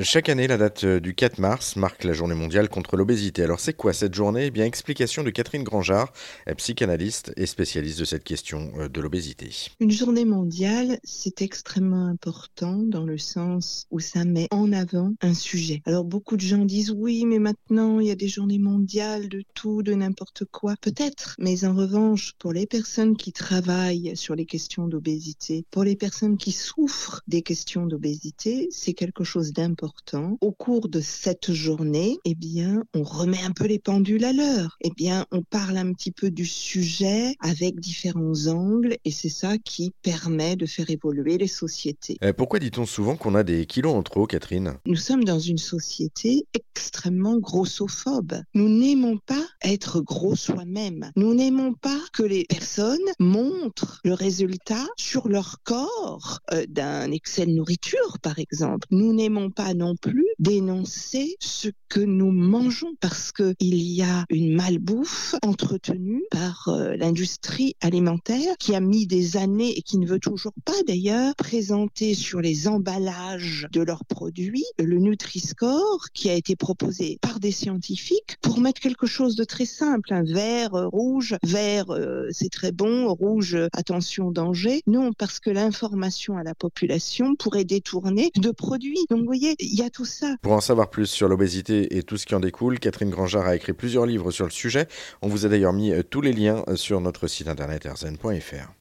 Chaque année, la date euh, du 4 mars marque la journée mondiale contre l'obésité. Alors c'est quoi cette journée? Eh bien, explication de Catherine Grangeard, psychanalyste et spécialiste de cette question euh, de l'obésité. Une journée mondiale, c'est extrêmement important dans le sens où ça met en avant un sujet. Alors beaucoup de gens disent oui, mais maintenant il y a des journées mondiales de tout, de n'importe quoi. Peut-être, mais en revanche, pour les personnes qui travaillent sur les questions d'obésité, pour les personnes qui souffrent des questions d'obésité, c'est quelque chose d'important au cours de cette journée, eh bien, on remet un peu les pendules à l'heure. Eh bien, on parle un petit peu du sujet avec différents angles et c'est ça qui permet de faire évoluer les sociétés. Euh, pourquoi dit-on souvent qu'on a des kilos en trop, Catherine? Nous sommes dans une société extrêmement grossophobe. Nous n'aimons pas être gros soi-même. Nous n'aimons pas que les personnes montrent le résultat sur leur corps euh, d'un excès de nourriture, par exemple. Nous n'aimons pas non plus dénoncer ce que nous mangeons parce qu'il y a une malbouffe entretenue par euh, l'industrie alimentaire qui a mis des années et qui ne veut toujours pas d'ailleurs présenter sur les emballages de leurs produits le Nutri-Score qui a été proposé par des scientifiques pour mettre quelque chose de très simple, un vert euh, rouge, vert euh, c'est très bon, rouge attention danger. Non, parce que l'information à la population pourrait détourner de produits. Donc vous voyez, il y a tout ça. Pour en savoir plus sur l'obésité et tout ce qui en découle, Catherine Grangeard a écrit plusieurs livres sur le sujet. On vous a d'ailleurs mis euh, tous les liens euh, sur notre site internet erzen.fr.